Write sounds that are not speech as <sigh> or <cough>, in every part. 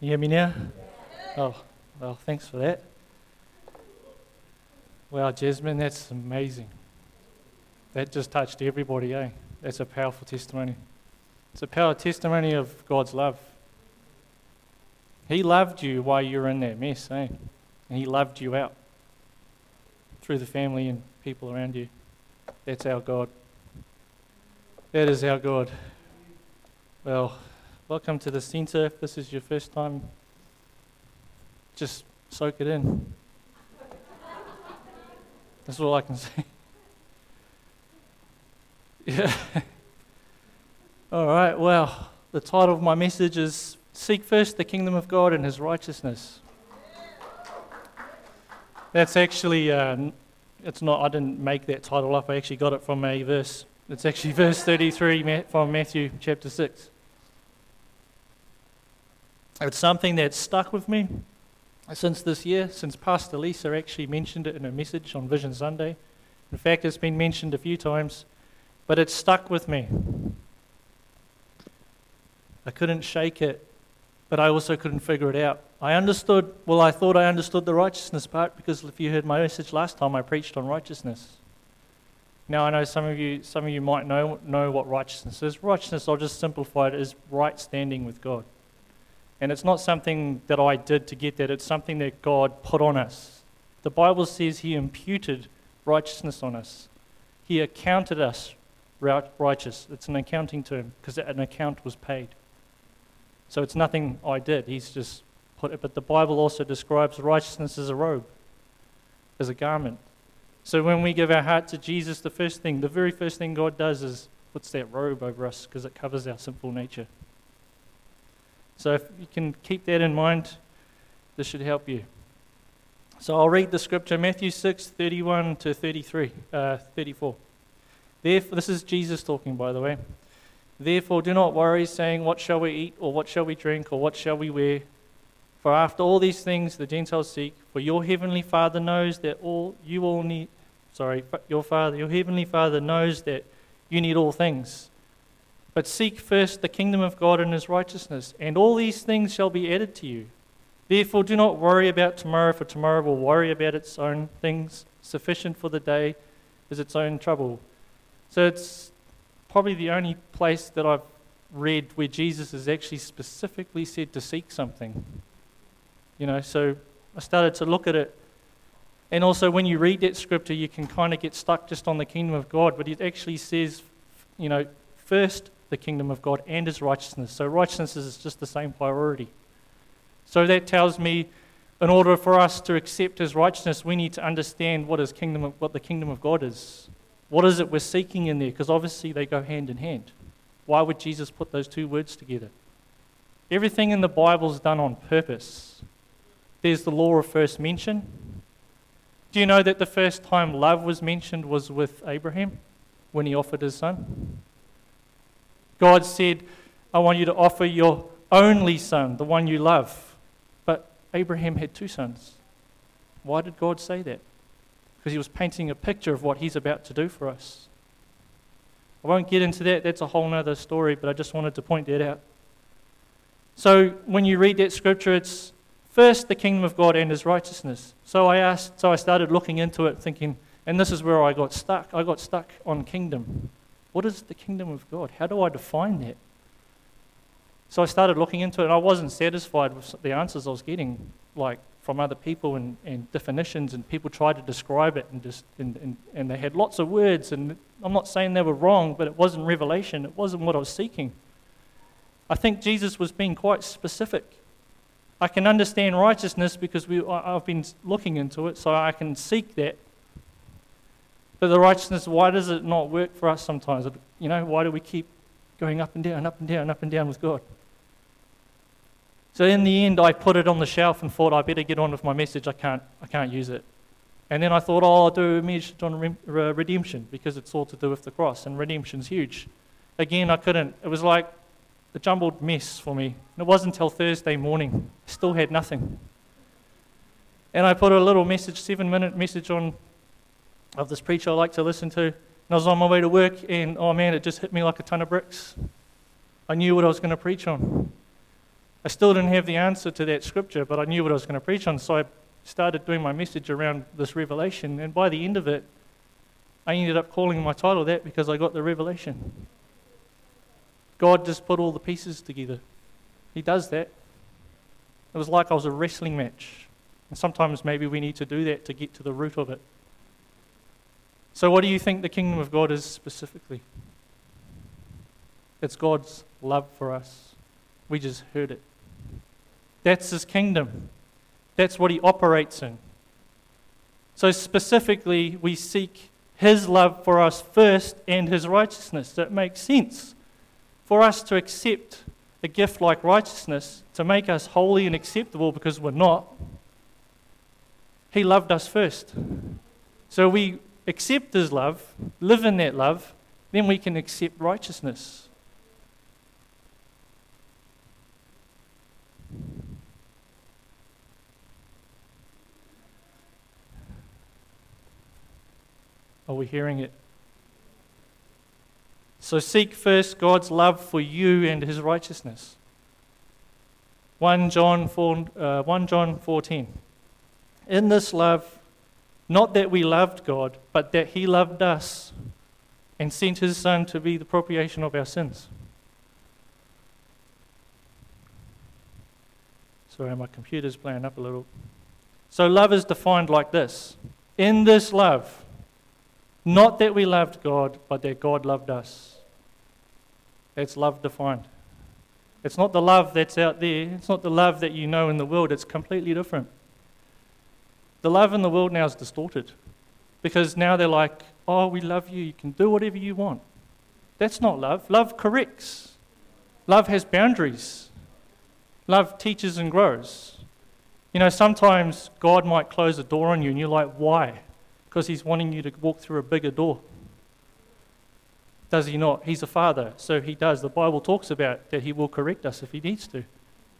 You hear me now? Oh, well, thanks for that. Wow, Jasmine, that's amazing. That just touched everybody, eh? That's a powerful testimony. It's a powerful testimony of God's love. He loved you while you were in that mess, eh? And He loved you out through the family and people around you. That's our God. That is our God. Well, welcome to the centre. If this is your first time, just soak it in. That's all I can say. <laughs> Yeah. all right, well, the title of my message is Seek First the Kingdom of God and His Righteousness. That's actually, uh, it's not, I didn't make that title up. I actually got it from a verse. It's actually verse 33 from Matthew chapter 6. It's something that's stuck with me since this year, since Pastor Lisa actually mentioned it in a message on Vision Sunday. In fact, it's been mentioned a few times but it stuck with me. I couldn't shake it, but I also couldn't figure it out. I understood, well, I thought I understood the righteousness part because if you heard my message last time, I preached on righteousness. Now, I know some of you, some of you might know, know what righteousness is. Righteousness, I'll just simplify it, is right standing with God. And it's not something that I did to get that, it's something that God put on us. The Bible says He imputed righteousness on us, He accounted us righteous. It's an accounting term because an account was paid. So it's nothing I did. He's just put it. But the Bible also describes righteousness as a robe, as a garment. So when we give our heart to Jesus, the first thing, the very first thing God does is puts that robe over us because it covers our sinful nature. So if you can keep that in mind, this should help you. So I'll read the scripture Matthew 6 31 to 33, uh, 34. Therefore, this is Jesus talking, by the way. Therefore, do not worry, saying, What shall we eat, or what shall we drink, or what shall we wear? For after all these things the Gentiles seek, for your heavenly Father knows that all you all need. Sorry, your Father, your heavenly Father knows that you need all things. But seek first the kingdom of God and his righteousness, and all these things shall be added to you. Therefore, do not worry about tomorrow, for tomorrow will worry about its own things. Sufficient for the day is its own trouble. So it's probably the only place that I've read where Jesus is actually specifically said to seek something. You know, so I started to look at it. And also, when you read that scripture, you can kind of get stuck just on the kingdom of God, but it actually says, you know, first the kingdom of God and his righteousness. So, righteousness is just the same priority. So, that tells me in order for us to accept his righteousness, we need to understand what, his kingdom, what the kingdom of God is. What is it we're seeking in there? Because obviously they go hand in hand. Why would Jesus put those two words together? Everything in the Bible is done on purpose. There's the law of first mention. Do you know that the first time love was mentioned was with Abraham when he offered his son? God said, I want you to offer your only son, the one you love. But Abraham had two sons. Why did God say that? because he was painting a picture of what he's about to do for us. I won't get into that, that's a whole other story, but I just wanted to point that out. So when you read that scripture, it's first the kingdom of God and his righteousness. So I asked, so I started looking into it, thinking, and this is where I got stuck. I got stuck on kingdom. What is the kingdom of God? How do I define that? So I started looking into it, and I wasn't satisfied with the answers I was getting. Like, from other people and, and definitions, and people tried to describe it, and, just, and, and, and they had lots of words. And I'm not saying they were wrong, but it wasn't revelation, it wasn't what I was seeking. I think Jesus was being quite specific. I can understand righteousness because we, I've been looking into it, so I can seek that. But the righteousness, why does it not work for us sometimes? You know, why do we keep going up and down, up and down, up and down with God? So in the end, I put it on the shelf and thought I better get on with my message. I can't, I can't use it. And then I thought, oh, I'll do a message on redemption because it's all to do with the cross, and redemption's huge. Again, I couldn't. It was like a jumbled mess for me. And it wasn't until Thursday morning. I still had nothing. And I put a little message, seven minute message on of this preacher I like to listen to. And I was on my way to work, and oh man, it just hit me like a ton of bricks. I knew what I was going to preach on. I still didn't have the answer to that scripture, but I knew what I was going to preach on, so I started doing my message around this revelation. And by the end of it, I ended up calling my title that because I got the revelation. God just put all the pieces together. He does that. It was like I was a wrestling match. And sometimes maybe we need to do that to get to the root of it. So, what do you think the kingdom of God is specifically? It's God's love for us. We just heard it. That's his kingdom. That's what he operates in. So, specifically, we seek his love for us first and his righteousness. That makes sense. For us to accept a gift like righteousness, to make us holy and acceptable because we're not, he loved us first. So we accept his love, live in that love, then we can accept righteousness. Are we hearing it? So seek first God's love for you and his righteousness. 1 John, 4, uh, 1 John 14. In this love, not that we loved God, but that he loved us and sent his Son to be the propitiation of our sins. Sorry, my computer's playing up a little. So, love is defined like this In this love, not that we loved God, but that God loved us. That's love defined. It's not the love that's out there, it's not the love that you know in the world, it's completely different. The love in the world now is distorted because now they're like, oh, we love you, you can do whatever you want. That's not love. Love corrects, love has boundaries, love teaches and grows. You know, sometimes God might close a door on you and you're like, why? because he's wanting you to walk through a bigger door. Does he not? He's a father, so he does. The Bible talks about that he will correct us if he needs to.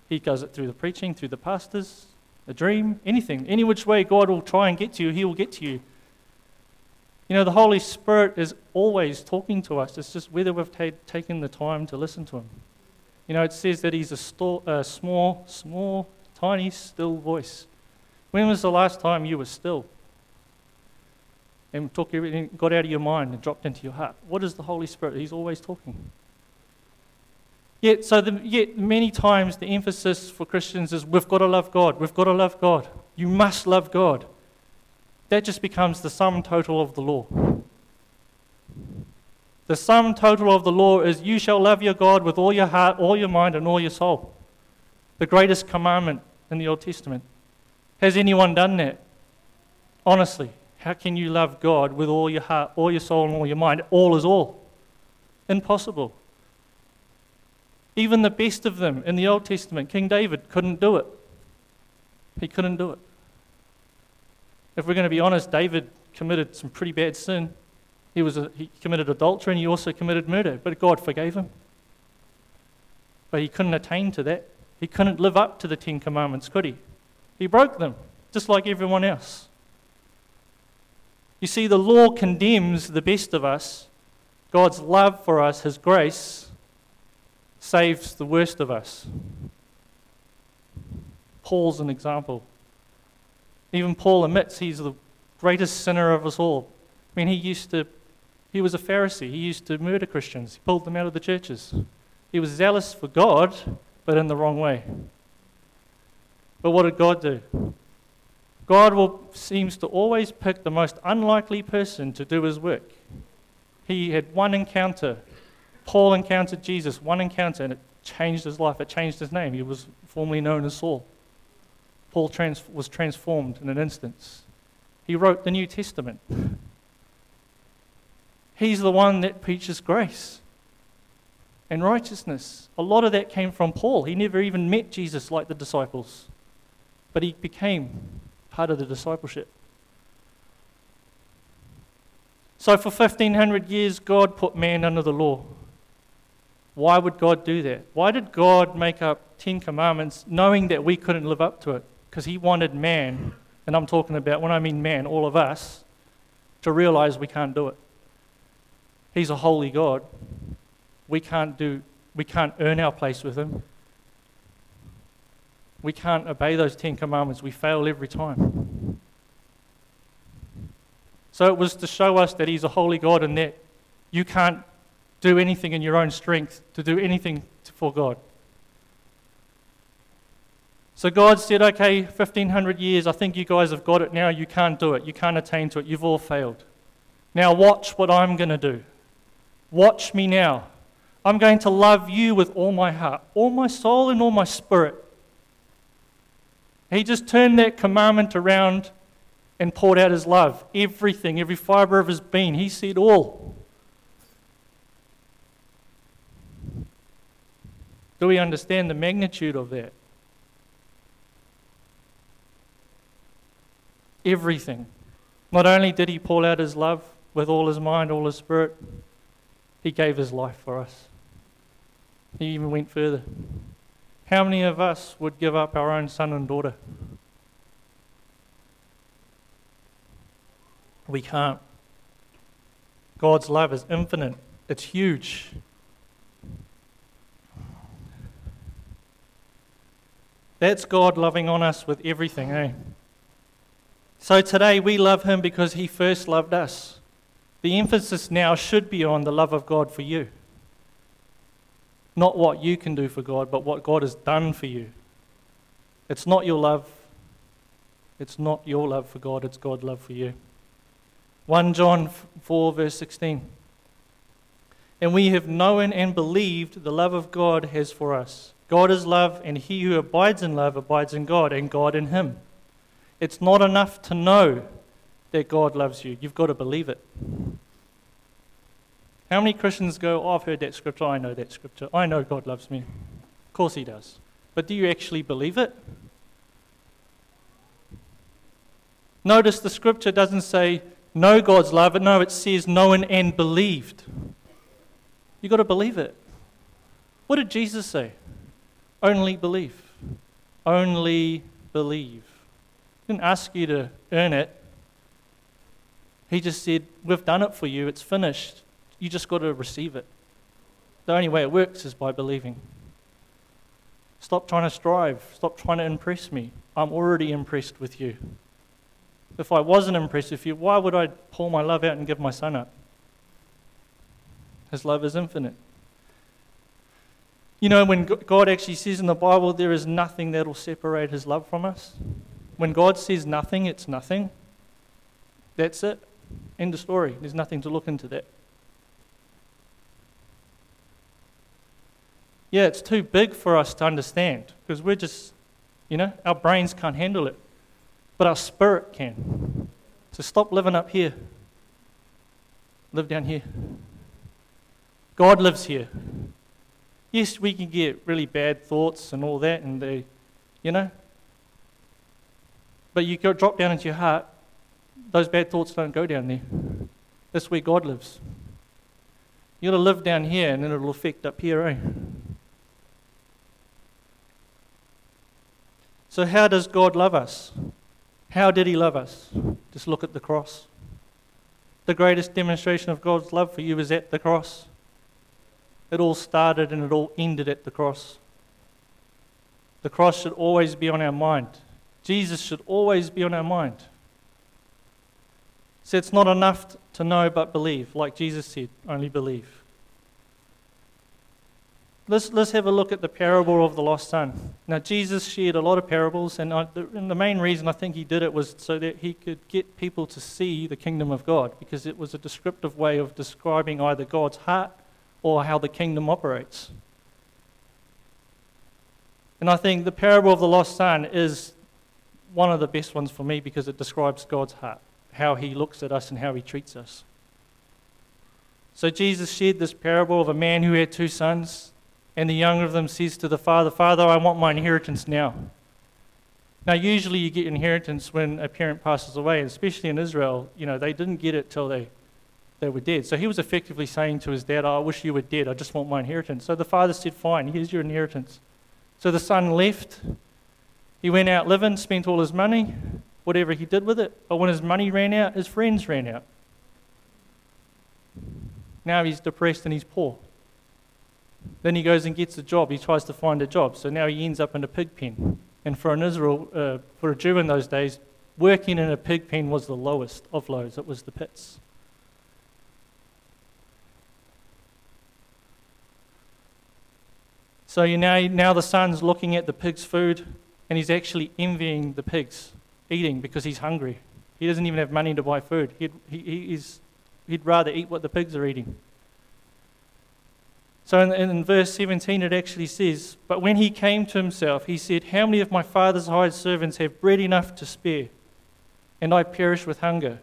He does it through the preaching, through the pastors, a dream, anything. Any which way God will try and get to you, he will get to you. You know, the Holy Spirit is always talking to us. It's just whether we've ta- taken the time to listen to him. You know, it says that he's a, sto- a small, small, tiny, still voice. When was the last time you were still? and took everything, got out of your mind and dropped into your heart. What is the Holy Spirit? He's always talking. Yet, so the, yet many times the emphasis for Christians is we've got to love God. We've got to love God. You must love God. That just becomes the sum total of the law. The sum total of the law is you shall love your God with all your heart, all your mind, and all your soul. The greatest commandment in the Old Testament. Has anyone done that? Honestly. How can you love God with all your heart, all your soul, and all your mind? All is all. Impossible. Even the best of them in the Old Testament, King David, couldn't do it. He couldn't do it. If we're going to be honest, David committed some pretty bad sin. He, was a, he committed adultery and he also committed murder, but God forgave him. But he couldn't attain to that. He couldn't live up to the Ten Commandments, could he? He broke them, just like everyone else. You see, the law condemns the best of us. God's love for us, His grace, saves the worst of us. Paul's an example. Even Paul admits he's the greatest sinner of us all. I mean, he used to, he was a Pharisee. He used to murder Christians, he pulled them out of the churches. He was zealous for God, but in the wrong way. But what did God do? God will, seems to always pick the most unlikely person to do his work. He had one encounter. Paul encountered Jesus, one encounter, and it changed his life. It changed his name. He was formerly known as Saul. Paul trans- was transformed in an instance. He wrote the New Testament. He's the one that preaches grace and righteousness. A lot of that came from Paul. He never even met Jesus like the disciples, but he became part of the discipleship. So, for 1500 years, God put man under the law. Why would God do that? Why did God make up 10 commandments knowing that we couldn't live up to it? Because He wanted man, and I'm talking about, when I mean man, all of us, to realize we can't do it. He's a holy God. We can't do, we can't earn our place with Him. We can't obey those Ten Commandments. We fail every time. So it was to show us that He's a holy God and that you can't do anything in your own strength to do anything for God. So God said, okay, 1500 years, I think you guys have got it now. You can't do it. You can't attain to it. You've all failed. Now watch what I'm going to do. Watch me now. I'm going to love you with all my heart, all my soul, and all my spirit. He just turned that commandment around and poured out his love. Everything, every fiber of his being. He said all. Do we understand the magnitude of that? Everything. Not only did he pour out his love with all his mind, all his spirit, he gave his life for us. He even went further. How many of us would give up our own son and daughter? We can't. God's love is infinite, it's huge. That's God loving on us with everything, eh? So today we love Him because He first loved us. The emphasis now should be on the love of God for you. Not what you can do for God, but what God has done for you. It's not your love. It's not your love for God, it's God's love for you. 1 John 4, verse 16. And we have known and believed the love of God has for us. God is love, and he who abides in love abides in God, and God in him. It's not enough to know that God loves you, you've got to believe it. How many Christians go, oh, I've heard that scripture, I know that scripture, I know God loves me? Of course he does. But do you actually believe it? Notice the scripture doesn't say, know God's love, no, it says, known and believed. You've got to believe it. What did Jesus say? Only believe. Only believe. He didn't ask you to earn it. He just said, We've done it for you, it's finished. You just got to receive it. The only way it works is by believing. Stop trying to strive. Stop trying to impress me. I'm already impressed with you. If I wasn't impressed with you, why would I pour my love out and give my son up? His love is infinite. You know, when God actually says in the Bible, there is nothing that will separate his love from us. When God says nothing, it's nothing. That's it. End of story. There's nothing to look into that. Yeah, it's too big for us to understand because we're just, you know, our brains can't handle it. But our spirit can. So stop living up here. Live down here. God lives here. Yes, we can get really bad thoughts and all that, and they, you know. But you go drop down into your heart, those bad thoughts don't go down there. That's where God lives. You gotta live down here, and then it'll affect up here, eh? So, how does God love us? How did He love us? Just look at the cross. The greatest demonstration of God's love for you is at the cross. It all started and it all ended at the cross. The cross should always be on our mind. Jesus should always be on our mind. So it's not enough to know but believe, like Jesus said, only believe. Let's, let's have a look at the parable of the lost son. Now, Jesus shared a lot of parables, and, I, the, and the main reason I think he did it was so that he could get people to see the kingdom of God, because it was a descriptive way of describing either God's heart or how the kingdom operates. And I think the parable of the lost son is one of the best ones for me because it describes God's heart, how he looks at us and how he treats us. So Jesus shared this parable of a man who had two sons, and the younger of them says to the father, Father, I want my inheritance now. Now, usually you get inheritance when a parent passes away, and especially in Israel, you know, they didn't get it till they they were dead. So he was effectively saying to his dad, oh, I wish you were dead. I just want my inheritance. So the father said, Fine, here's your inheritance. So the son left. He went out living, spent all his money, whatever he did with it. But when his money ran out, his friends ran out. Now he's depressed and he's poor. Then he goes and gets a job. He tries to find a job. So now he ends up in a pig pen. And for an Israel, uh, for a Jew in those days, working in a pig pen was the lowest of lows. It was the pits. So you know, now the son's looking at the pig's food and he's actually envying the pigs eating because he's hungry. He doesn't even have money to buy food. He'd, he, he's, he'd rather eat what the pigs are eating. So in, in verse 17, it actually says, But when he came to himself, he said, How many of my father's hired servants have bread enough to spare, and I perish with hunger?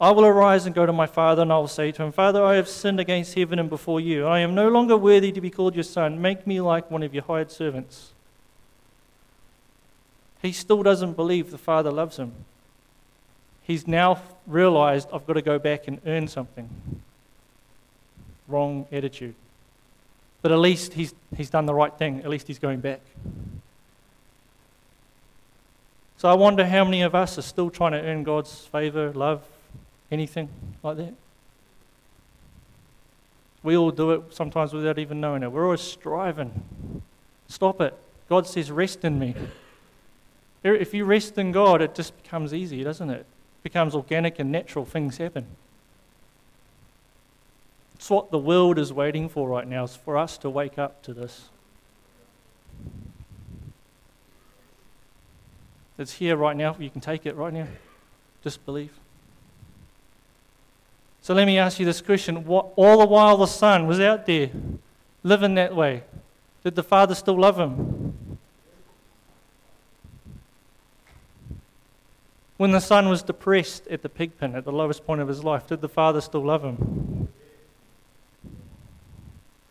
I will arise and go to my father, and I will say to him, Father, I have sinned against heaven and before you. I am no longer worthy to be called your son. Make me like one of your hired servants. He still doesn't believe the father loves him. He's now realized, I've got to go back and earn something. Wrong attitude. But at least he's, he's done the right thing. At least he's going back. So I wonder how many of us are still trying to earn God's favor, love, anything like that. We all do it sometimes without even knowing it. We're always striving. Stop it. God says, rest in me. If you rest in God, it just becomes easy, doesn't it? It becomes organic and natural. Things happen. It's what the world is waiting for right now, is for us to wake up to this. It's here right now. You can take it right now. Just believe. So let me ask you this question. What, all the while the Son was out there living that way, did the Father still love him? When the Son was depressed at the pig pen, at the lowest point of his life, did the Father still love him?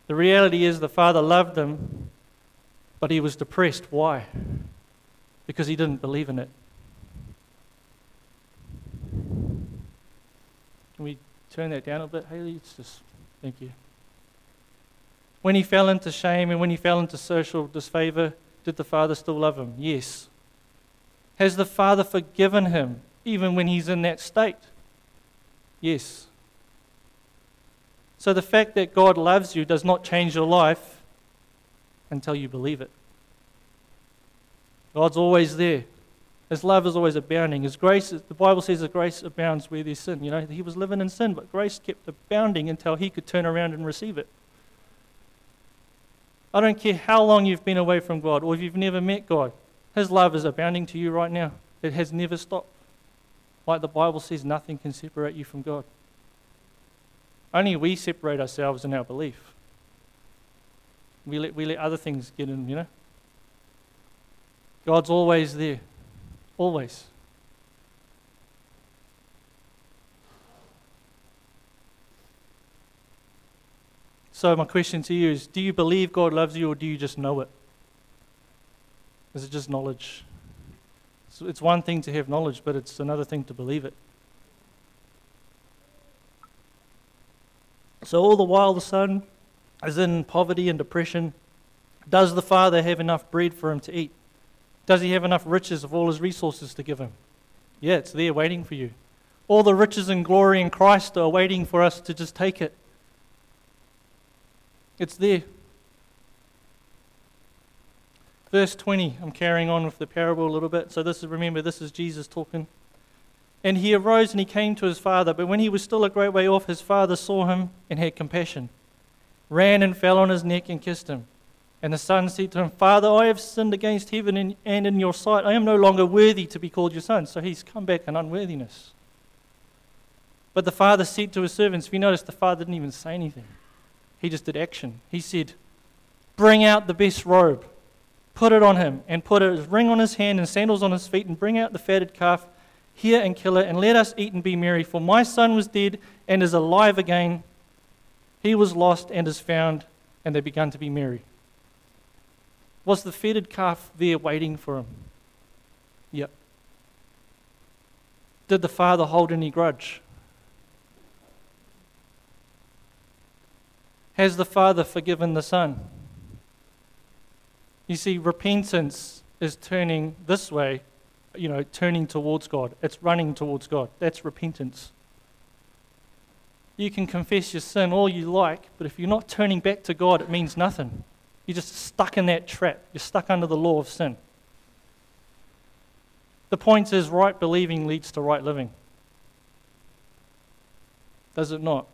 The reality is the father loved him, but he was depressed. Why? Because he didn't believe in it. We turn that down a bit, Haley? It's just, thank you. When he fell into shame and when he fell into social disfavor, did the father still love him? Yes. Has the father forgiven him even when he's in that state? Yes. So the fact that God loves you does not change your life until you believe it. God's always there. His love is always abounding. His grace, the Bible says, that grace abounds where there's sin. You know, he was living in sin, but grace kept abounding until he could turn around and receive it. I don't care how long you've been away from God or if you've never met God, His love is abounding to you right now. It has never stopped. Like the Bible says, nothing can separate you from God. Only we separate ourselves in our belief. We let, we let other things get in, you know. God's always there. Always. So, my question to you is do you believe God loves you or do you just know it? Is it just knowledge? it's one thing to have knowledge, but it's another thing to believe it. So, all the while the son is in poverty and depression, does the father have enough bread for him to eat? Does he have enough riches of all his resources to give him? Yeah, it's there waiting for you. All the riches and glory in Christ are waiting for us to just take it. It's there. Verse 20, I'm carrying on with the parable a little bit. So, this is, remember, this is Jesus talking. And he arose and he came to his father. But when he was still a great way off, his father saw him and had compassion, ran and fell on his neck and kissed him. And the son said to him, Father, I have sinned against heaven and in your sight. I am no longer worthy to be called your son. So he's come back in unworthiness. But the father said to his servants, if you notice, the father didn't even say anything, he just did action. He said, Bring out the best robe, put it on him, and put a ring on his hand and sandals on his feet, and bring out the fatted calf here and kill it, and let us eat and be merry. For my son was dead and is alive again. He was lost and is found, and they began to be merry. Was the fetid calf there waiting for him? Yep. Did the father hold any grudge? Has the father forgiven the son? You see, repentance is turning this way you know, turning towards God. It's running towards God. That's repentance. You can confess your sin all you like, but if you're not turning back to God, it means nothing. You're just stuck in that trap. You're stuck under the law of sin. The point is, right believing leads to right living. Does it not?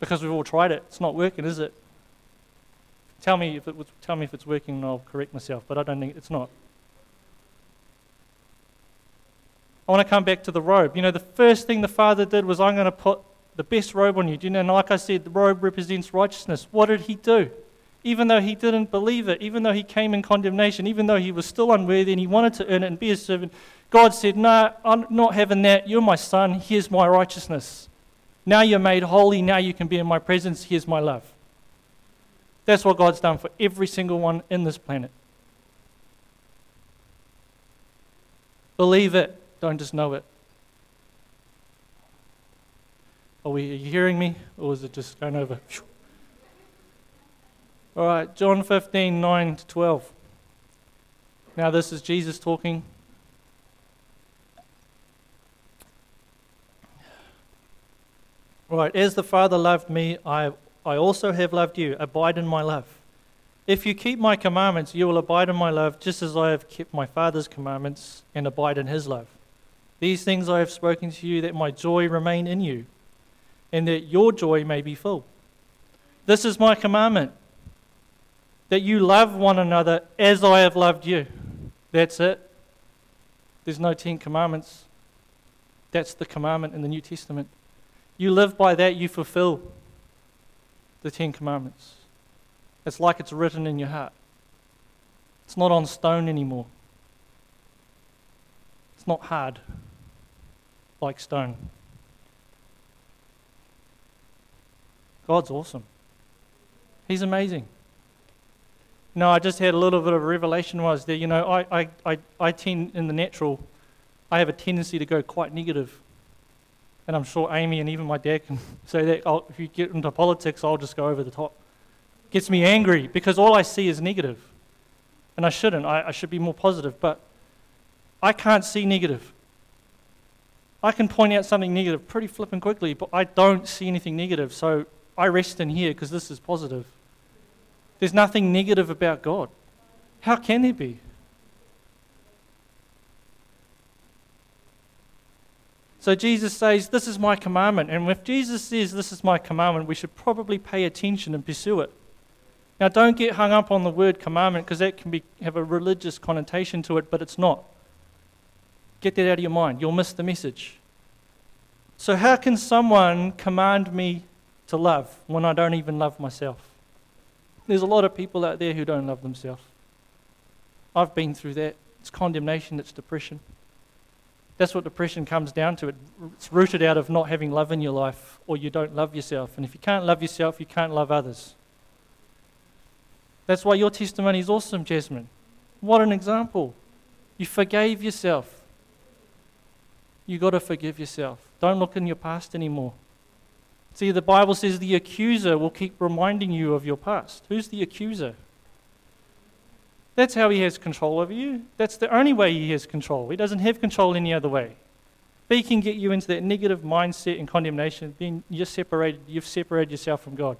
Because we've all tried it. It's not working, is it? Tell me if, it was, tell me if it's working and I'll correct myself, but I don't think it's not. I want to come back to the robe. You know, the first thing the Father did was, I'm going to put the best robe on you. Do you know, and like I said, the robe represents righteousness. What did he do? Even though he didn't believe it, even though he came in condemnation, even though he was still unworthy and he wanted to earn it and be a servant, God said, No, I'm not having that. You're my son. Here's my righteousness. Now you're made holy. Now you can be in my presence. Here's my love. That's what God's done for every single one in this planet. Believe it, don't just know it. Are, we, are you hearing me? Or is it just going over? All right, John 15, 9 to 12. Now, this is Jesus talking. All right, as the Father loved me, I, I also have loved you. Abide in my love. If you keep my commandments, you will abide in my love, just as I have kept my Father's commandments and abide in his love. These things I have spoken to you, that my joy remain in you, and that your joy may be full. This is my commandment that you love one another as I have loved you. That's it. There's no Ten Commandments. That's the commandment in the New Testament. You live by that, you fulfill the Ten Commandments. It's like it's written in your heart. It's not on stone anymore. It's not hard like stone. God's awesome. He's amazing. No, I just had a little bit of revelation was there. You know, I, I, I, I tend, in the natural, I have a tendency to go quite negative. And I'm sure Amy and even my dad can <laughs> say that I'll, if you get into politics, I'll just go over the top. Gets me angry because all I see is negative. And I shouldn't. I, I should be more positive. But I can't see negative. I can point out something negative pretty flippin' quickly, but I don't see anything negative. So I rest in here because this is positive. There's nothing negative about God. How can there be? So Jesus says, This is my commandment. And if Jesus says, This is my commandment, we should probably pay attention and pursue it. Now, don't get hung up on the word commandment because that can be, have a religious connotation to it, but it's not. Get that out of your mind. You'll miss the message. So, how can someone command me to love when I don't even love myself? There's a lot of people out there who don't love themselves. I've been through that. It's condemnation, it's depression. That's what depression comes down to. It's rooted out of not having love in your life or you don't love yourself. And if you can't love yourself, you can't love others. That's why your testimony is awesome, Jasmine. What an example. You forgave yourself. You've got to forgive yourself. Don't look in your past anymore. See, the Bible says the accuser will keep reminding you of your past. Who's the accuser? That's how he has control over you. That's the only way he has control. He doesn't have control any other way. But he can get you into that negative mindset and condemnation, then you're separated, you've separated yourself from God.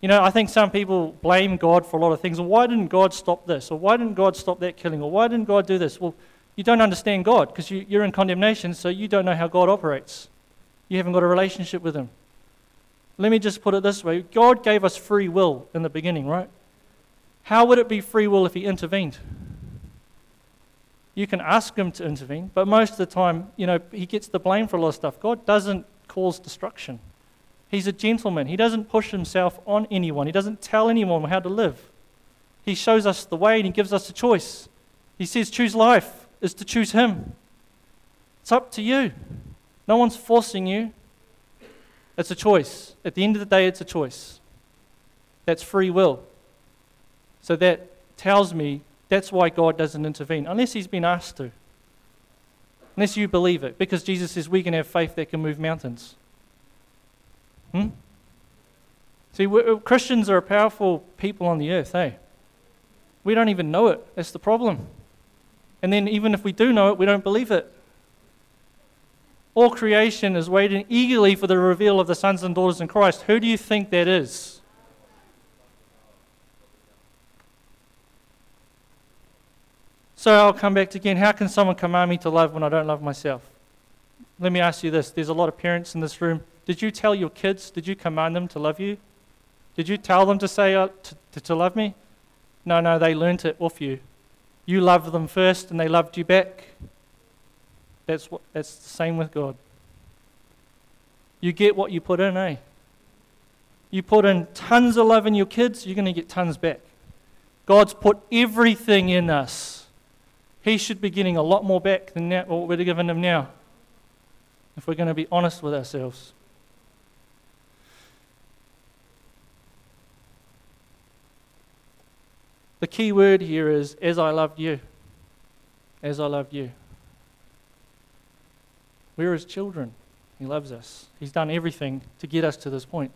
You know, I think some people blame God for a lot of things. Well, why didn't God stop this? Or why didn't God stop that killing? Or why didn't God do this? Well, you don't understand God because you, you're in condemnation, so you don't know how God operates. You haven't got a relationship with Him. Let me just put it this way God gave us free will in the beginning, right? How would it be free will if He intervened? You can ask Him to intervene, but most of the time, you know, He gets the blame for a lot of stuff. God doesn't cause destruction. He's a gentleman. He doesn't push himself on anyone. He doesn't tell anyone how to live. He shows us the way and he gives us a choice. He says, choose life is to choose him. It's up to you. No one's forcing you. It's a choice. At the end of the day, it's a choice. That's free will. So that tells me that's why God doesn't intervene, unless He's been asked to. Unless you believe it. Because Jesus says we can have faith that can move mountains. Hmm? See, Christians are a powerful people on the earth, eh? We don't even know it. That's the problem. And then, even if we do know it, we don't believe it. All creation is waiting eagerly for the reveal of the sons and daughters in Christ. Who do you think that is? So I'll come back to again. How can someone command me to love when I don't love myself? Let me ask you this. There's a lot of parents in this room. Did you tell your kids, did you command them to love you? Did you tell them to say uh, to, to, to love me? No, no, they learnt it off you. You loved them first and they loved you back. That's, what, that's the same with God. You get what you put in, eh? You put in tons of love in your kids, you're going to get tons back. God's put everything in us. He should be getting a lot more back than that, what we're giving him now, if we're going to be honest with ourselves. The key word here is, as I loved you. As I loved you. We're his children. He loves us. He's done everything to get us to this point.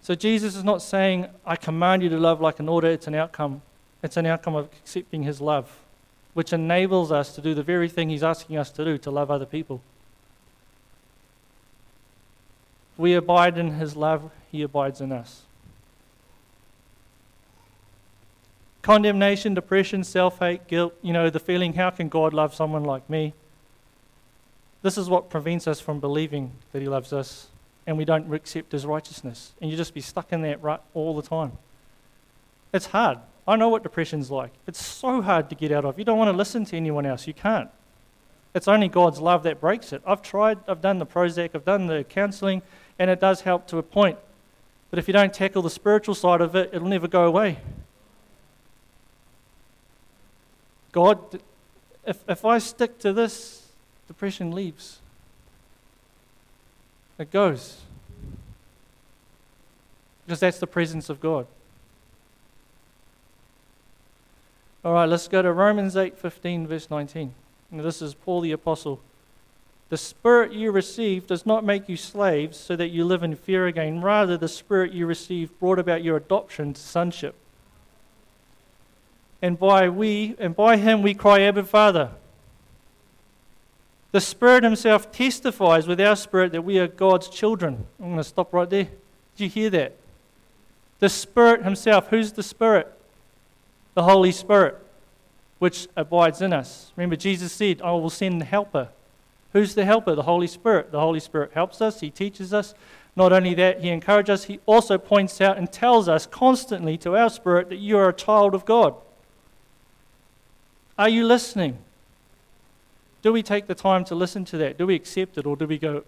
So Jesus is not saying, I command you to love like an order, it's an outcome. It's an outcome of accepting his love, which enables us to do the very thing he's asking us to do, to love other people. We abide in his love, he abides in us. Condemnation, depression, self hate, guilt, you know, the feeling, how can God love someone like me? This is what prevents us from believing that He loves us and we don't accept His righteousness. And you just be stuck in that rut all the time. It's hard. I know what depression's like. It's so hard to get out of. You don't want to listen to anyone else. You can't. It's only God's love that breaks it. I've tried, I've done the Prozac, I've done the counseling, and it does help to a point. But if you don't tackle the spiritual side of it, it'll never go away. God, if, if I stick to this, depression leaves. It goes. Because that's the presence of God. All right, let's go to Romans 8:15 verse 19. And this is Paul the apostle. The spirit you received does not make you slaves so that you live in fear again. Rather, the spirit you received brought about your adoption to sonship. And by we and by him we cry Abba Father. The Spirit Himself testifies with our spirit that we are God's children. I'm going to stop right there. Did you hear that? The Spirit Himself. Who's the Spirit? The Holy Spirit, which abides in us. Remember, Jesus said, I will send the Helper. Who's the Helper? The Holy Spirit. The Holy Spirit helps us, He teaches us. Not only that, He encourages us, He also points out and tells us constantly to our spirit that you are a child of God. Are you listening? Do we take the time to listen to that? Do we accept it or do we go,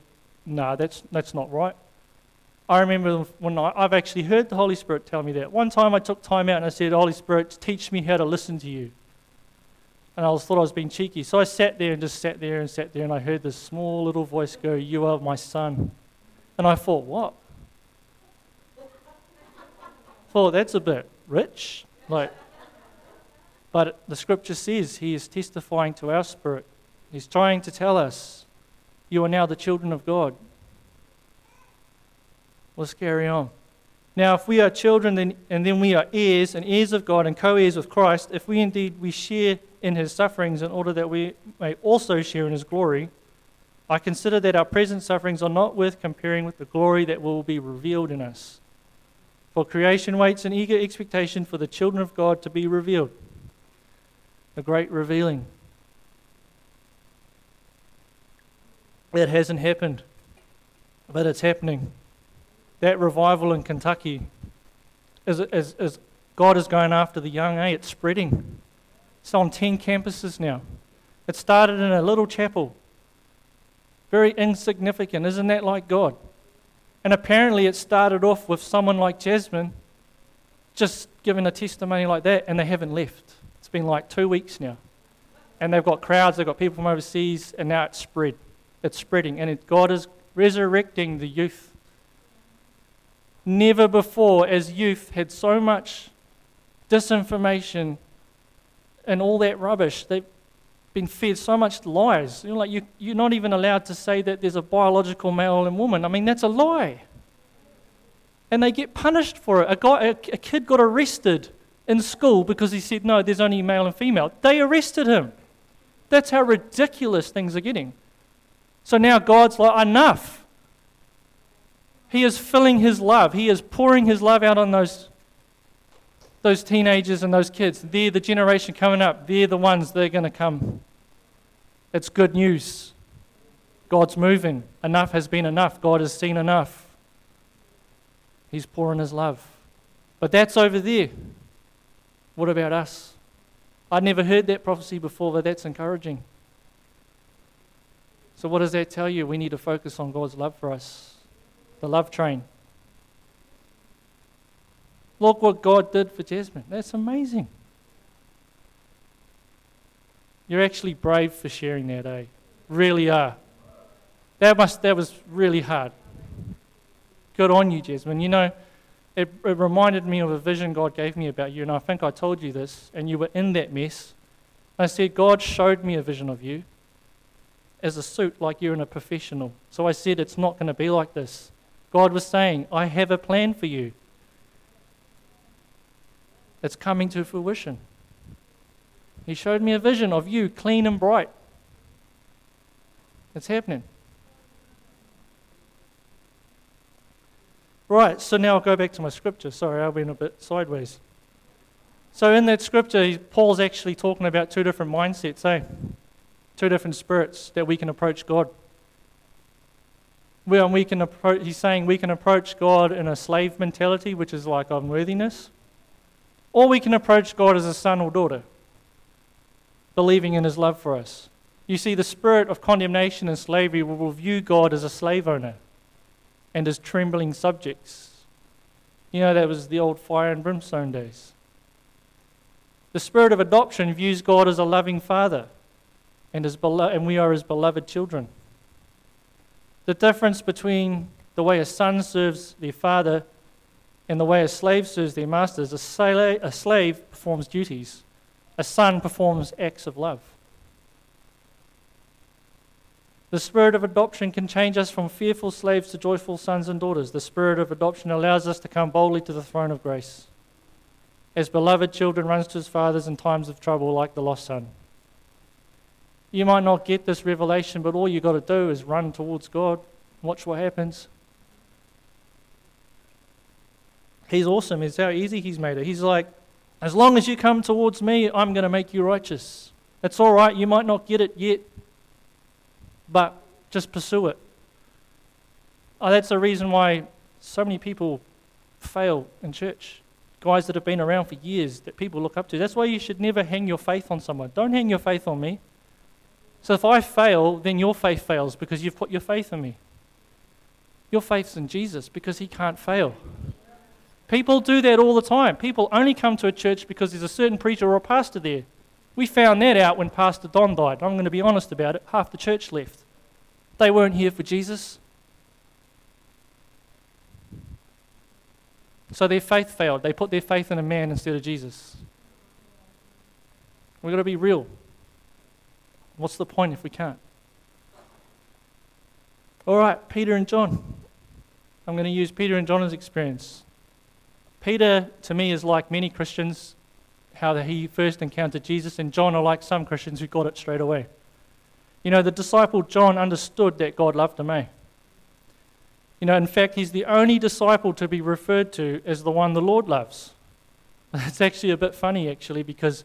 nah, that's, that's not right? I remember when I, I've actually heard the Holy Spirit tell me that. One time I took time out and I said, Holy Spirit, teach me how to listen to you. And I was, thought I was being cheeky. So I sat there and just sat there and sat there and I heard this small little voice go, You are my son. And I thought, What? <laughs> thought that's a bit rich. Like, but the scripture says he is testifying to our spirit He's trying to tell us, you are now the children of God. Let's carry on. Now, if we are children, then, and then we are heirs and heirs of God and co-heirs with Christ, if we indeed we share in his sufferings in order that we may also share in his glory, I consider that our present sufferings are not worth comparing with the glory that will be revealed in us. For creation waits in eager expectation for the children of God to be revealed. The great revealing. It hasn't happened, but it's happening. That revival in Kentucky, as, as, as God is going after the young, eh? It's spreading. It's on 10 campuses now. It started in a little chapel. Very insignificant. Isn't that like God? And apparently it started off with someone like Jasmine just giving a testimony like that, and they haven't left. It's been like two weeks now. And they've got crowds, they've got people from overseas, and now it's spread. It's spreading, and it, God is resurrecting the youth. Never before, as youth, had so much disinformation and all that rubbish. They've been fed so much lies. You're like you, you're not even allowed to say that there's a biological male and woman. I mean, that's a lie. And they get punished for it. A, guy, a, a kid got arrested in school because he said, no, there's only male and female. They arrested him. That's how ridiculous things are getting. So now God's like, enough. He is filling his love. He is pouring his love out on those those teenagers and those kids, they're the generation coming up. They're the ones that are going to come. It's good news. God's moving. Enough has been enough. God has seen enough. He's pouring His love. But that's over there. What about us? I'd never heard that prophecy before, but that's encouraging. So, what does that tell you? We need to focus on God's love for us, the love train. Look what God did for Jasmine. That's amazing. You're actually brave for sharing that, eh? Really are. That, must, that was really hard. Good on you, Jasmine. You know, it, it reminded me of a vision God gave me about you, and I think I told you this, and you were in that mess. I said, God showed me a vision of you as a suit like you're in a professional. So I said, It's not going to be like this. God was saying, I have a plan for you. It's coming to fruition. He showed me a vision of you clean and bright. It's happening. Right, so now I'll go back to my scripture. Sorry, I went a bit sideways. So in that scripture, Paul's actually talking about two different mindsets, eh? Two different spirits that we can approach God. Well, we can approach, he's saying we can approach God in a slave mentality, which is like unworthiness, or we can approach God as a son or daughter, believing in his love for us. You see, the spirit of condemnation and slavery will view God as a slave owner and as trembling subjects. You know, that was the old fire and brimstone days. The spirit of adoption views God as a loving father, and, as belo- and we are his beloved children. The difference between the way a son serves their father and the way a slave serves their master is a, sla- a slave performs duties, a son performs acts of love. The spirit of adoption can change us from fearful slaves to joyful sons and daughters. The spirit of adoption allows us to come boldly to the throne of grace. As beloved children runs to his fathers in times of trouble like the lost son. You might not get this revelation, but all you've got to do is run towards God. Watch what happens. He's awesome. It's how easy he's made it. He's like, as long as you come towards me, I'm going to make you righteous. It's all right. You might not get it yet, but just pursue it. Oh, that's the reason why so many people fail in church. Guys that have been around for years that people look up to. That's why you should never hang your faith on someone. Don't hang your faith on me. So if I fail, then your faith fails because you've put your faith in me. Your faith's in Jesus because he can't fail. People do that all the time. People only come to a church because there's a certain preacher or a pastor there. We found that out when Pastor Don died. I'm going to be honest about it. Half the church left. They weren't here for Jesus. So their faith failed. They put their faith in a man instead of Jesus. We've got to be real. What's the point if we can't? All right, Peter and John. I'm going to use Peter and John's experience. Peter, to me, is like many Christians how he first encountered Jesus, and John are like some Christians who got it straight away. You know, the disciple John understood that God loved him, eh? You know, in fact, he's the only disciple to be referred to as the one the Lord loves. <laughs> It's actually a bit funny, actually, because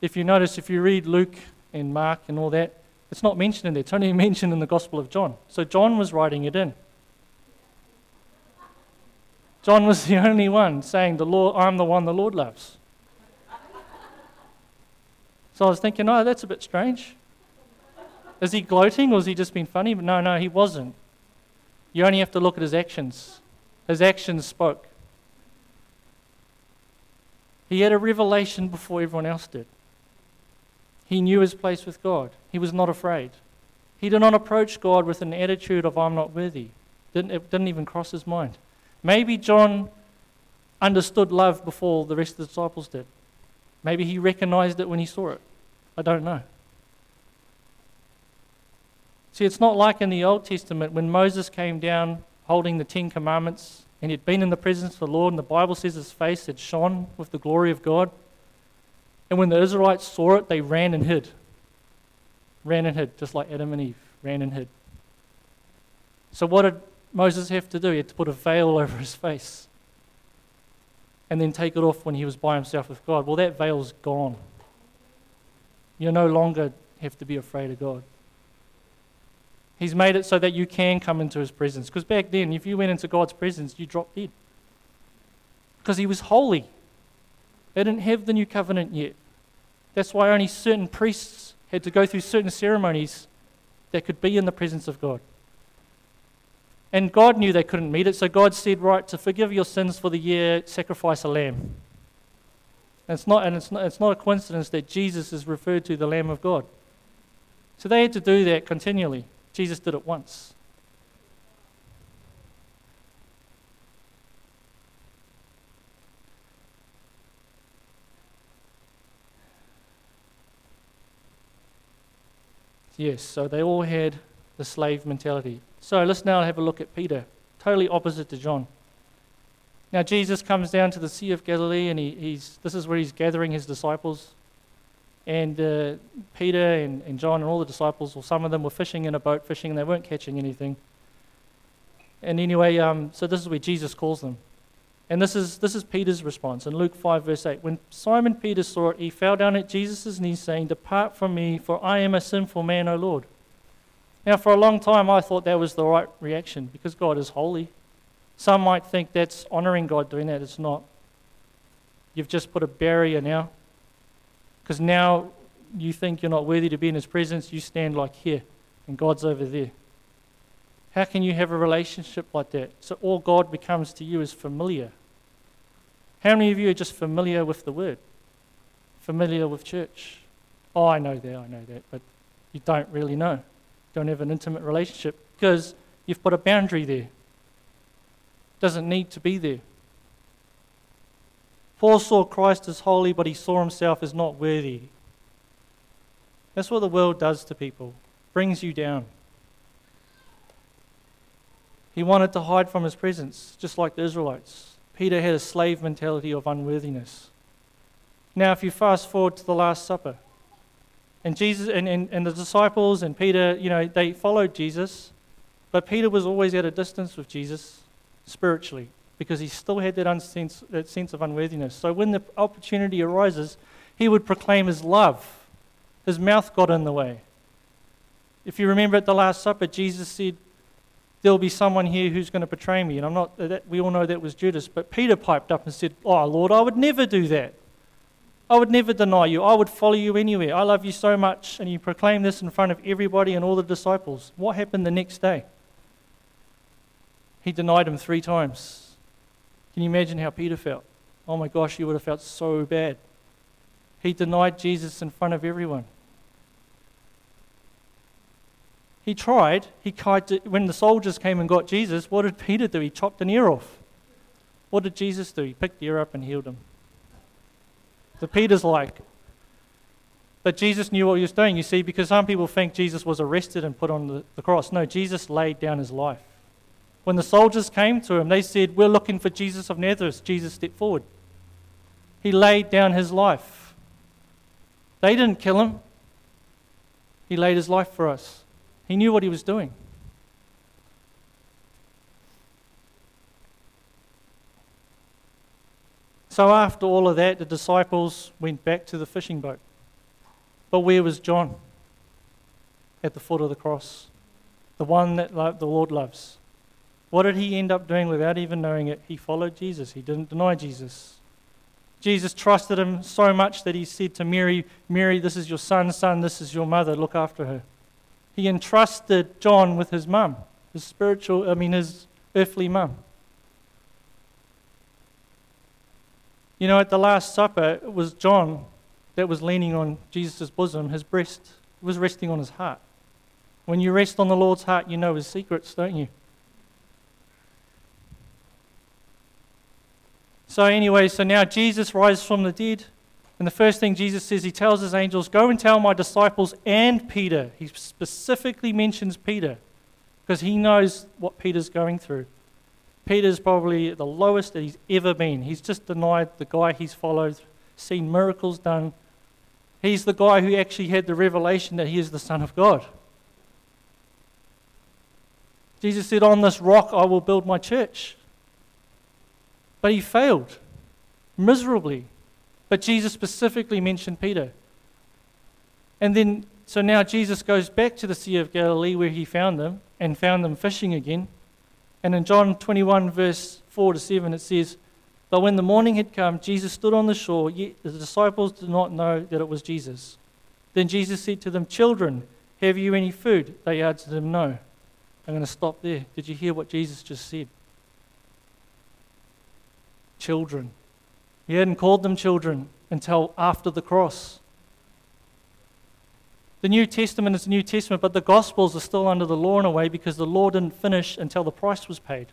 if you notice, if you read Luke and Mark and all that, it's not mentioned in there. It's only <laughs> mentioned in the Gospel of John. So John was writing it in. John was the <laughs> only one saying, the Lord, I'm the one the Lord loves. So I was thinking, oh, that's a bit strange. Is he gloating or is he just being funny? But no, no, he wasn't. You only have to look at his actions. His actions spoke. He had a revelation before everyone else did. He knew his place with God. He was not afraid. He did not approach God with an attitude of, I'm not worthy. Didn't, it didn't even cross his mind. Maybe John understood love before the rest of the disciples did. Maybe he recognized it when he saw it. I don't know. See, it's not like in the Old Testament when Moses came down holding the Ten Commandments and he'd been in the presence of the Lord, and the Bible says his face had shone with the glory of God. And when the Israelites saw it, they ran and hid. Ran and hid, just like Adam and Eve ran and hid. So, what did Moses have to do? He had to put a veil over his face. and then take it off when he was by himself with God. Well, that veil's gone. You no longer have to be afraid of God. He's made it so that you can come into his presence. Because back then, if you went into God's presence, you dropped dead. Because he was holy. They didn't have the new covenant yet. That's why only certain priests had to go through certain ceremonies that could be in the presence of God. And God knew they couldn't meet it, so God said, Right, to forgive your sins for the year, sacrifice a lamb. And it's not, and it's not, it's not a coincidence that Jesus is referred to the Lamb of God. So they had to do that continually. Jesus did it once. Yes, so they all had the slave mentality. So let's now have a look at Peter, totally opposite to John. Now, Jesus comes down to the Sea of Galilee, and he, he's, this is where he's gathering his disciples. And uh, Peter and, and John and all the disciples, or some of them, were fishing in a boat, fishing, and they weren't catching anything. And anyway, um, so this is where Jesus calls them. And this is, this is Peter's response in Luke 5, verse 8. When Simon Peter saw it, he fell down at Jesus' knees, saying, Depart from me, for I am a sinful man, O Lord. Now, for a long time, I thought that was the right reaction because God is holy. Some might think that's honoring God doing that. It's not. You've just put a barrier now. Because now you think you're not worthy to be in His presence, you stand like here, and God's over there. How can you have a relationship like that? So all God becomes to you is familiar. How many of you are just familiar with the Word? Familiar with church? Oh, I know that, I know that, but you don't really know don't have an intimate relationship because you've put a boundary there. Doesn't need to be there. Paul saw Christ as holy, but he saw himself as not worthy. That's what the world does to people, brings you down. He wanted to hide from his presence, just like the Israelites. Peter had a slave mentality of unworthiness. Now, if you fast forward to the Last Supper, and Jesus and, and, and the disciples and Peter, you know, they followed Jesus, but Peter was always at a distance with Jesus spiritually because he still had that, unsense, that sense of unworthiness. So when the opportunity arises, he would proclaim his love. His mouth got in the way. If you remember at the Last Supper, Jesus said, There'll be someone here who's going to betray me. And I'm not, that, we all know that was Judas. But Peter piped up and said, Oh, Lord, I would never do that. I would never deny you. I would follow you anywhere. I love you so much. And you proclaim this in front of everybody and all the disciples. What happened the next day? He denied him three times. Can you imagine how Peter felt? Oh my gosh, he would have felt so bad. He denied Jesus in front of everyone. He tried. He tried to, when the soldiers came and got Jesus, what did Peter do? He chopped an ear off. What did Jesus do? He picked the ear up and healed him. So Peter's like, but Jesus knew what he was doing, you see, because some people think Jesus was arrested and put on the, the cross. No, Jesus laid down his life. When the soldiers came to him, they said, We're looking for Jesus of Nazareth. Jesus stepped forward. He laid down his life. They didn't kill him, he laid his life for us. He knew what he was doing. So after all of that, the disciples went back to the fishing boat. But where was John? At the foot of the cross. The one that the Lord loves. What did he end up doing without even knowing it? He followed Jesus. He didn't deny Jesus. Jesus trusted him so much that he said to Mary, Mary, this is your son's son, this is your mother, look after her. He entrusted John with his mum, his spiritual, I mean, his earthly mum. You know, at the Last Supper, it was John that was leaning on Jesus' bosom. His breast was resting on his heart. When you rest on the Lord's heart, you know his secrets, don't you? So, anyway, so now Jesus rises from the dead. And the first thing Jesus says, he tells his angels, Go and tell my disciples and Peter. He specifically mentions Peter because he knows what Peter's going through. Peter's probably the lowest that he's ever been. He's just denied the guy he's followed, seen miracles done. He's the guy who actually had the revelation that he is the Son of God. Jesus said, On this rock I will build my church. But he failed. miserably. But Jesus specifically mentioned Peter. And then, so now Jesus goes back to the Sea of Galilee where he found them and found them fishing again. And in John 21, verse 4 to 7, it says, But when the morning had come, Jesus stood on the shore, yet the disciples did not know that it was Jesus. Then Jesus said to them, Children, have you any food? They answered him, No. I'm going to stop there. Did you hear what Jesus just said? Children. He hadn't called them children until after the cross. The New Testament is the New Testament, but the Gospels are still under the law in a way because the law didn't finish until the price was paid.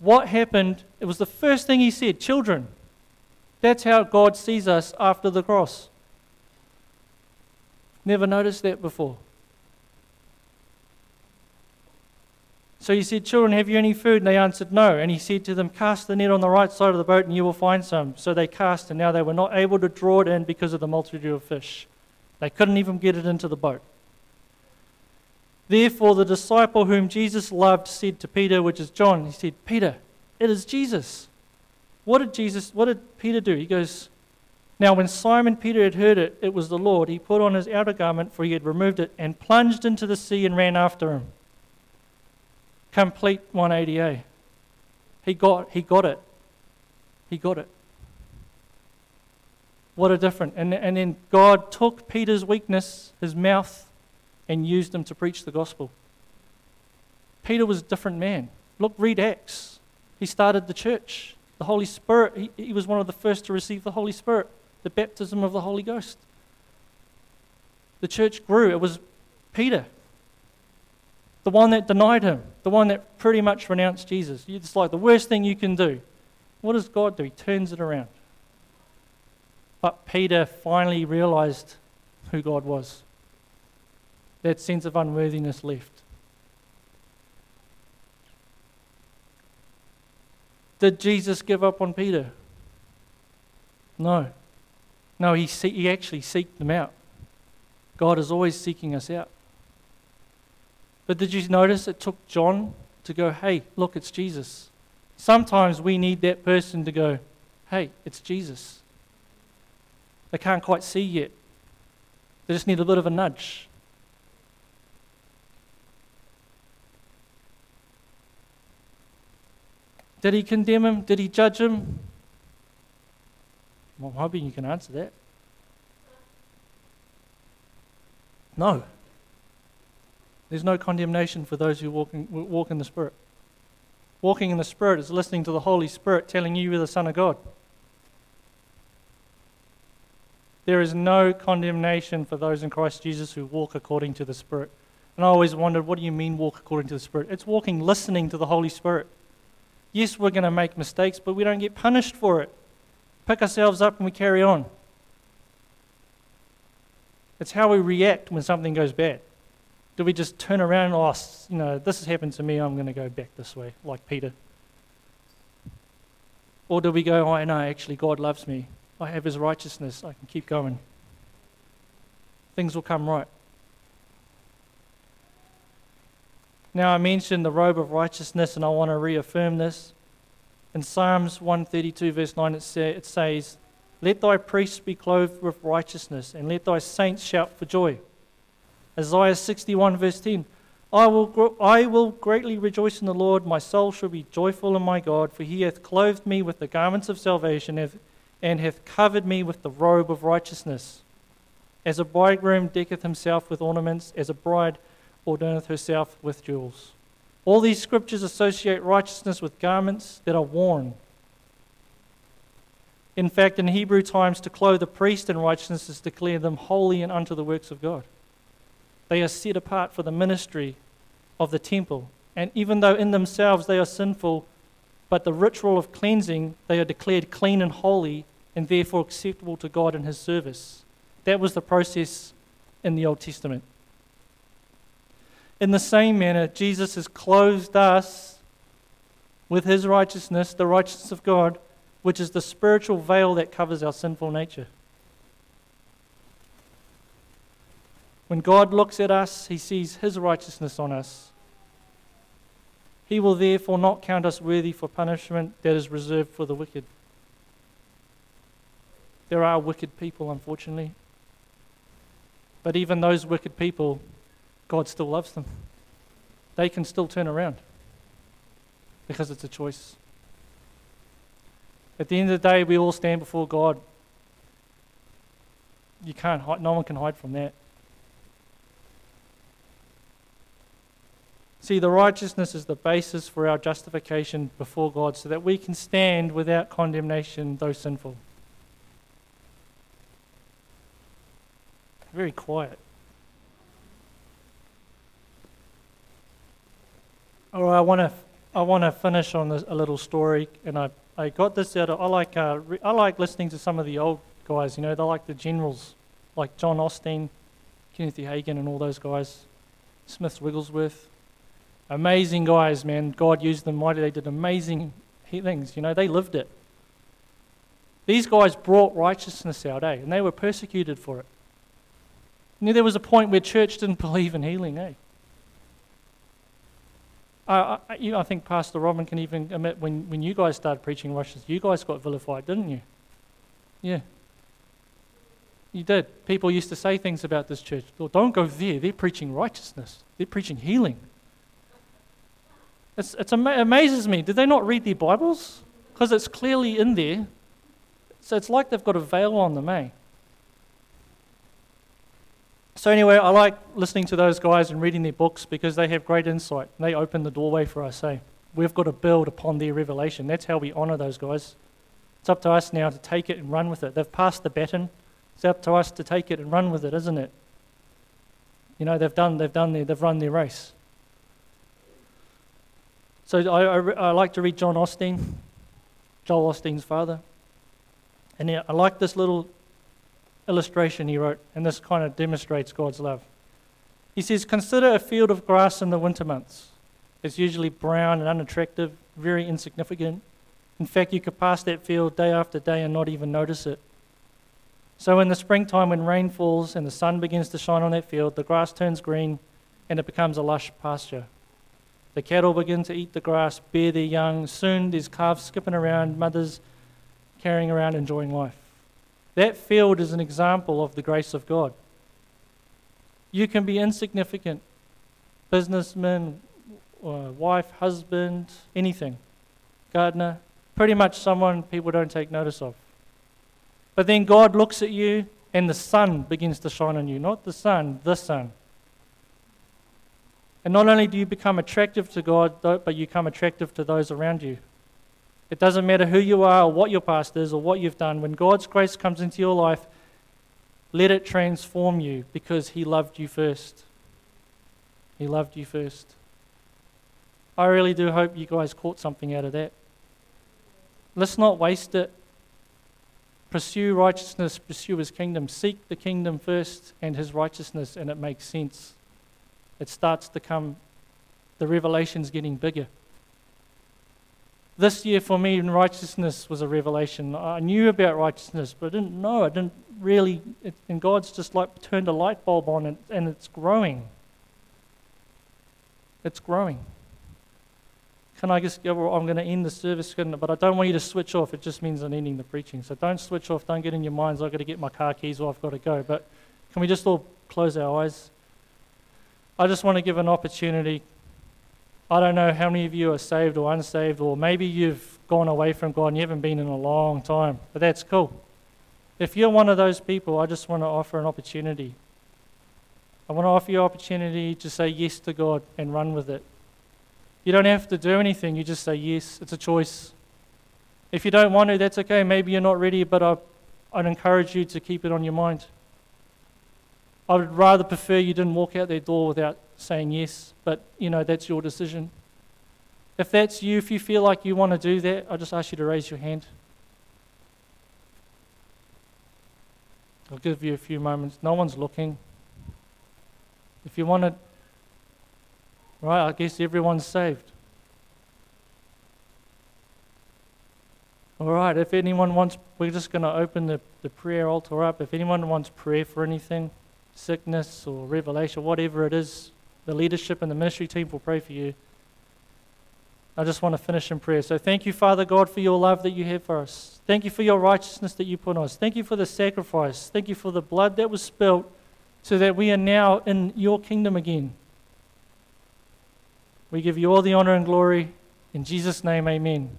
What happened? It was the first thing he said children. That's how God sees us after the cross. Never noticed that before. So he said, Children, have you any food? And they answered, No. And he said to them, Cast the net on the right side of the boat, and you will find some. So they cast, and now they were not able to draw it in because of the multitude of fish. They couldn't even get it into the boat. Therefore, the disciple whom Jesus loved said to Peter, which is John, he said, Peter, it is Jesus. What did Jesus, what did Peter do? He goes, Now, when Simon Peter had heard it, it was the Lord, he put on his outer garment, for he had removed it, and plunged into the sea and ran after him complete 180A. He got, he got it. He got it. What a difference. And, and then God took Peter's weakness, his mouth, and used him to preach the gospel. Peter was a different man. Look, read Acts. He started the church. The Holy Spirit, he, he was one of the first to receive the Holy Spirit, the baptism of the Holy Ghost. The church grew. It was Peter the one that denied him, the one that pretty much renounced Jesus. It's like the worst thing you can do. What does God do? He turns it around. But Peter finally realized who God was. That sense of unworthiness left. Did Jesus give up on Peter? No. No, he, he actually seeked them out. God is always seeking us out. But did you notice it took John to go, hey, look, it's Jesus? Sometimes we need that person to go, hey, it's Jesus. They can't quite see yet, they just need a bit of a nudge. Did he condemn him? Did he judge him? Well, I'm hoping you can answer that. No. There's no condemnation for those who walk in, walk in the Spirit. Walking in the Spirit is listening to the Holy Spirit telling you you're the Son of God. There is no condemnation for those in Christ Jesus who walk according to the Spirit. And I always wondered, what do you mean walk according to the Spirit? It's walking listening to the Holy Spirit. Yes, we're going to make mistakes, but we don't get punished for it. Pick ourselves up and we carry on. It's how we react when something goes bad. Do we just turn around and, oh, you know, this has happened to me, I'm going to go back this way, like Peter? Or do we go, oh, no, actually, God loves me. I have his righteousness. I can keep going. Things will come right. Now, I mentioned the robe of righteousness, and I want to reaffirm this. In Psalms 132, verse 9, it, say, it says, Let thy priests be clothed with righteousness, and let thy saints shout for joy. Isaiah 61, verse 10. I will, I will greatly rejoice in the Lord. My soul shall be joyful in my God, for he hath clothed me with the garments of salvation and hath covered me with the robe of righteousness. As a bridegroom decketh himself with ornaments, as a bride adorneth herself with jewels. All these scriptures associate righteousness with garments that are worn. In fact, in Hebrew times, to clothe a priest in righteousness is to declare them holy and unto the works of God. They are set apart for the ministry of the temple. And even though in themselves they are sinful, but the ritual of cleansing, they are declared clean and holy and therefore acceptable to God in His service. That was the process in the Old Testament. In the same manner, Jesus has clothed us with His righteousness, the righteousness of God, which is the spiritual veil that covers our sinful nature. When God looks at us, he sees his righteousness on us. He will therefore not count us worthy for punishment that is reserved for the wicked. There are wicked people, unfortunately. But even those wicked people, God still loves them. They can still turn around because it's a choice. At the end of the day, we all stand before God. You can't hide, no one can hide from that. See, the righteousness is the basis for our justification before God so that we can stand without condemnation, though sinful. Very quiet. All right, I want to I want to finish on this, a little story, and I, I got this out of I like uh, re, I like listening to some of the old guys. You know, they like the generals, like John Osteen, Kenneth. Hagin, and all those guys. Smith Wigglesworth amazing guys, man. God used them mighty. They did amazing things. You know, they lived it. These guys brought righteousness out, eh? And they were persecuted for it. You know, there was a point where church didn't <laughs> believe in healing, eh? I, I, you know, I think Pastor Robin can even admit when, when you guys started preaching righteousness, you guys got vilified, didn't you? Yeah. You did. People used to say things about this church. Well, don't go there. They're preaching righteousness. They're preaching healing. It's, it's ama- amazes me. Did they not read their Bibles? Because it's clearly in there. So it's like they've got a veil on them, eh? So, anyway, I like listening to those guys and reading their books because they have great insight. They open the doorway for us, eh? We've got to build upon their revelation. That's how we honor those guys. It's up to us now to take it and run with it. They've passed the baton. It's up to us to take it and run with it, isn't it? You know, they've done, they've done their, they've run their race. So I, I, I, like to read John Osteen, Joel Osteen's father. And I like this little illustration he wrote, and this kind of demonstrates God's love. He says, Consider a field of grass in the winter months. It's usually brown and unattractive, very insignificant. In fact, you could pass that field day after day and not even notice it. So, in the springtime, when rain falls and the sun begins to shine on that field, the grass turns green and it becomes a lush pasture. The cattle begin to eat the grass, bear their young. Soon there's calves skipping around, mothers carrying around, enjoying life. That field is an example of the grace of God. You can be insignificant, businessman, uh, wife, husband, anything, gardener, pretty much someone people don't take notice of. But then God looks at you and the sun begins to shine on you. Not the sun, the sun. And not only do you become attractive to God, but you become attractive to those around you. It doesn't matter who you are or what your past is or what you've done. When God's grace comes into your life, let it transform you because He loved you first. He loved you first. I really do hope you guys caught something out of that. Let's not waste it. Pursue righteousness, pursue His kingdom. Seek the kingdom first and His righteousness, and it makes sense it starts to come, the revelation's getting bigger. This year for me, righteousness was a revelation. I knew about righteousness, but I didn't know. I didn't really, it, and God's just like turned a light bulb on it, and it's growing. It's growing. Can I just go? I'm going to end the service, but I don't want you to switch off. It just means I'm ending the preaching. So don't switch off. Don't get in your minds, I've got to get my car keys or I've got to go. But can we just all close our eyes? I just want to give an opportunity. I don't know how many of you are saved or unsaved, or maybe you've gone away from God and you haven't been in a long time, but that's cool. If you're one of those people, I just want to offer an opportunity. I want to offer you an opportunity to say yes to God and run with it. You don't have to do anything, you just say yes. It's a choice. If you don't want to, that's okay. Maybe you're not ready, but I, I'd encourage you to keep it on your mind. I would rather prefer you didn't walk out their door without saying yes, but you know, that's your decision. If that's you, if you feel like you want to do that, I just ask you to raise your hand. I'll give you a few moments. No one's looking. If you want to, right, I guess everyone's saved. All right, if anyone wants, we're just going to open the, the prayer altar up. If anyone wants prayer for anything, sickness or revelation, whatever it is, the leadership and the ministry team will pray for you. I just want to finish in prayer. So thank you, Father God, for your love that you have for us. Thank you for your righteousness that you put on us. Thank you for the sacrifice. Thank you for the blood that was spilt so that we are now in your kingdom again. We give you all the honor and glory. In Jesus' name, amen.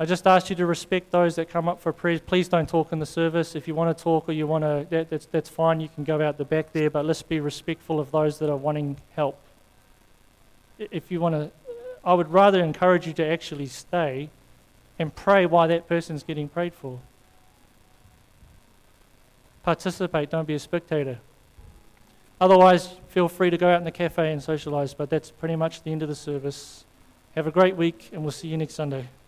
I just ask you to respect those that come up for prayers. Please don't talk in the service. If you want to talk or you want to, that, that's, that's fine. You can go out the back there, but let's be respectful of those that are wanting help. If you want to, I would rather encourage you to actually stay and pray while that person's getting prayed for. Participate, don't be a spectator. Otherwise, feel free to go out in the cafe and socialize, but that's pretty much the end of the service. Have a great week, and we'll see you next Sunday.